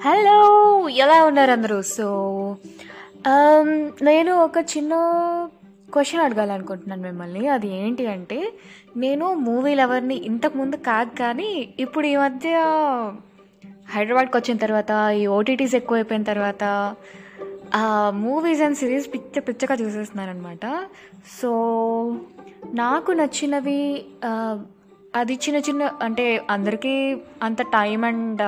Hello ఎలా ఉన్నారు అందరూ? సో um, నేను ఒక చిన్న క్వశ్చన్ అడగాలనుకుంటున్నాను మిమ్మల్ని. అది ఏంటి అంటే నేను మూవీ లవర్ని ఇంతకుముందు కాదు కానీ ఇప్పుడు ఈ మధ్య హైదరాబాద్కి వచ్చిన తర్వాత ఈ ఓటీటీస్ ఎక్కువైపోయిన తర్వాత మూవీస్ అండ్ సిరీస్ పిచ్చ పిచ్చగా చూసేస్తున్నాను అనమాట సో నాకు నచ్చినవి అది చిన్న చిన్న అంటే అందరికీ అంత టైం అండ్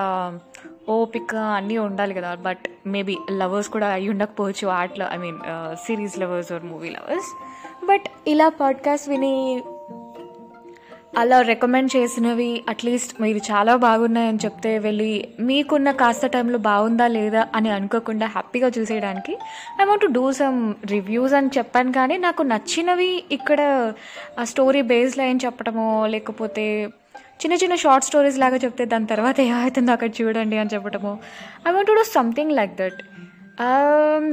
ఓపిక అన్నీ ఉండాలి కదా బట్ మేబీ లవర్స్ కూడా అయి ఉండకపోవచ్చు ఆర్ట్లో I mean series lovers or movie lovers but ఇలా పాడ్కాస్ట్ విని అలా రికమెండ్ చేసినవి అట్లీస్ట్ మీరు చాలా బాగున్నాయని చెప్తే వెళ్ళి మీకున్న కాస్త టైంలో బాగుందా లేదా అని అనుకోకుండా హ్యాపీగా చూసేయడానికి I want to do some reviews అని చెప్పాను కానీ నాకు నచ్చినవి ఇక్కడ ఆ స్టోరీ బేస్లో ఏం చెప్పడమో లేకపోతే చిన్న చిన్న షార్ట్ స్టోరీస్ లాగా చెప్తే దాని తర్వాత ఏమవుతుందో అక్కడ చూడండి అని చెప్పడము I want to do something like that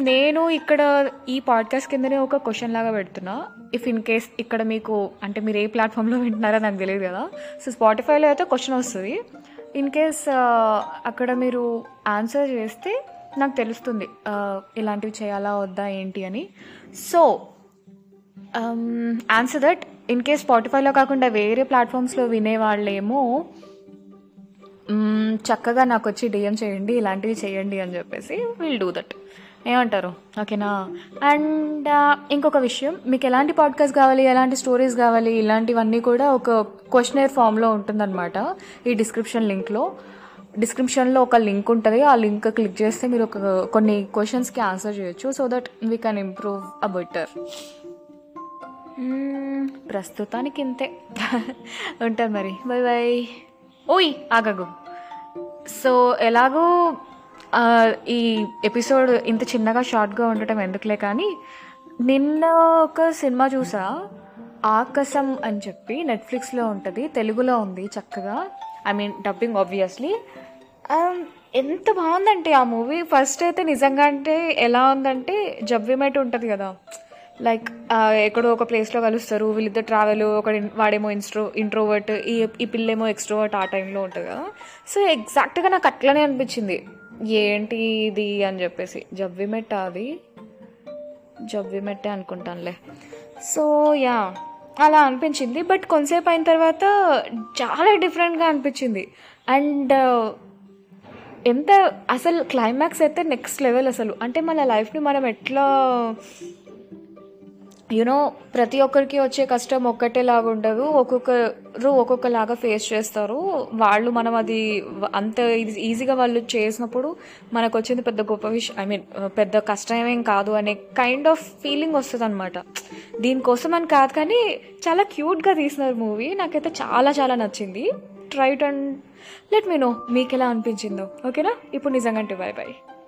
నేను ఇక్కడ ఈ పాడ్కాస్ట్ కిందనే ఒక క్వశ్చన్ లాగా పెడుతున్నా. ఇఫ్ ఇన్ కేస్ ఇక్కడ మీకు అంటే మీరు ఏ ప్లాట్ఫామ్లో వింటున్నారో నాకు తెలియదు కదా. సో స్పాటిఫైలో అయితే క్వశ్చన్ వస్తుంది. ఇన్ కేస్ uh, అక్కడ మీరు ఆన్సర్ చేస్తే నాకు తెలుస్తుంది uh, ఇలాంటివి చేయాలా వద్దా ఏంటి అని. So answer that in case స్పాటిఫైలో కాకుండా వేరే ప్లాట్ఫామ్స్లో వినేవాళ్ళేమో చక్కగా నాకు వచ్చి డిఎం చేయండి ఇలాంటివి చేయండి అని చెప్పేసి విల్ డూ దట్ ఏమంటారు? ఓకేనా? అండ్ ఇంకొక విషయం మీకు ఎలాంటి పాడ్కాస్ట్ కావాలి ఎలాంటి స్టోరీస్ కావాలి ఇలాంటివన్నీ కూడా ఒక క్వశ్చనర్ ఫామ్లో ఉంటుందన్నమాట ఈ డిస్క్రిప్షన్ లింక్లో డిస్క్రిప్షన్లో ఒక లింక్ ఉంటుంది ఆ లింక్ క్లిక్ చేస్తే మీరు ఒక కొన్ని క్వశ్చన్స్కి ఆన్సర్ చేయొచ్చు so that we can improve a better ప్రస్తుతానికి ఇంతే ఉంటాను మరి. బాయ్ బాయ్ ఓయ్ ఆగగు. సో ఎలాగో ఈ ఎపిసోడ్ ఇంత చిన్నగా షార్ట్గా ఉండటం ఎందుకులే కానీ నిన్న ఒక సినిమా చూసా. ఆకాశం అని చెప్పి నెట్ఫ్లిక్స్లో ఉంటుంది తెలుగులో ఉంది చక్కగా. I mean dubbing obviously. ఎంత బాగుందంటే ఆ మూవీ. ఫస్ట్ అయితే నిజంగా అంటే ఎలా ఉందంటే జవ్విమెట్ ఉంటుంది కదా. లైక్ ఎక్కడో ఒక ప్లేస్లో కలుస్తారు. వీళ్ళిద్దరు ట్రావెల్ ఒక వాడేమో ఇన్స్ట్రో ఇంట్రోవర్ట్ ఈ ఈ పిల్లేమో ఎక్స్ట్రోవర్ట్ ఆ టైంలో ఉంటుంది కదా. సో ఎగ్జాక్ట్గా నాకు అట్లనే అనిపించింది. ఏంటి ఇది అని చెప్పేసి. జవ్విమెట్ అది? జవ్విమెట్టే అనుకుంటానులే. సో యా అలా అనిపించింది. బట్ కొంతసేపు అయిన తర్వాత చాలా డిఫరెంట్గా అనిపించింది. అండ్ uh, ఎంత అసలు క్లైమాక్స్ అయితే నెక్స్ట్ లెవెల్ అసలు. అంటే మన లైఫ్ని మనం ఎట్లా యునో ప్రతి ఒక్కరికి వచ్చే కష్టం ఒక్కటేలాగా ఉండదు. ఒక్కొక్కరు ఒక్కొక్కలాగా ఫేస్ చేస్తారు. వాళ్ళు మనం అది అంత ఈజీ- ఈజీగా వాళ్ళు చేసినప్పుడు మనకు వచ్చింది పెద్ద గొప్ప విషయం ఐ మీన్ పెద్ద కష్టమేం కాదు అనే కైండ్ ఆఫ్ ఫీలింగ్ వస్తుంది అనమాట దీనికోసం అని కాదు కానీ చాలా క్యూట్గా తీసినారు మూవీ నాకైతే చాలా చాలా నచ్చింది. Try it and let me know మీకు ఎలా అనిపించిందో. ఓకేనా ఇప్పుడు నిజంగా అంటే బాయ్ బాయ్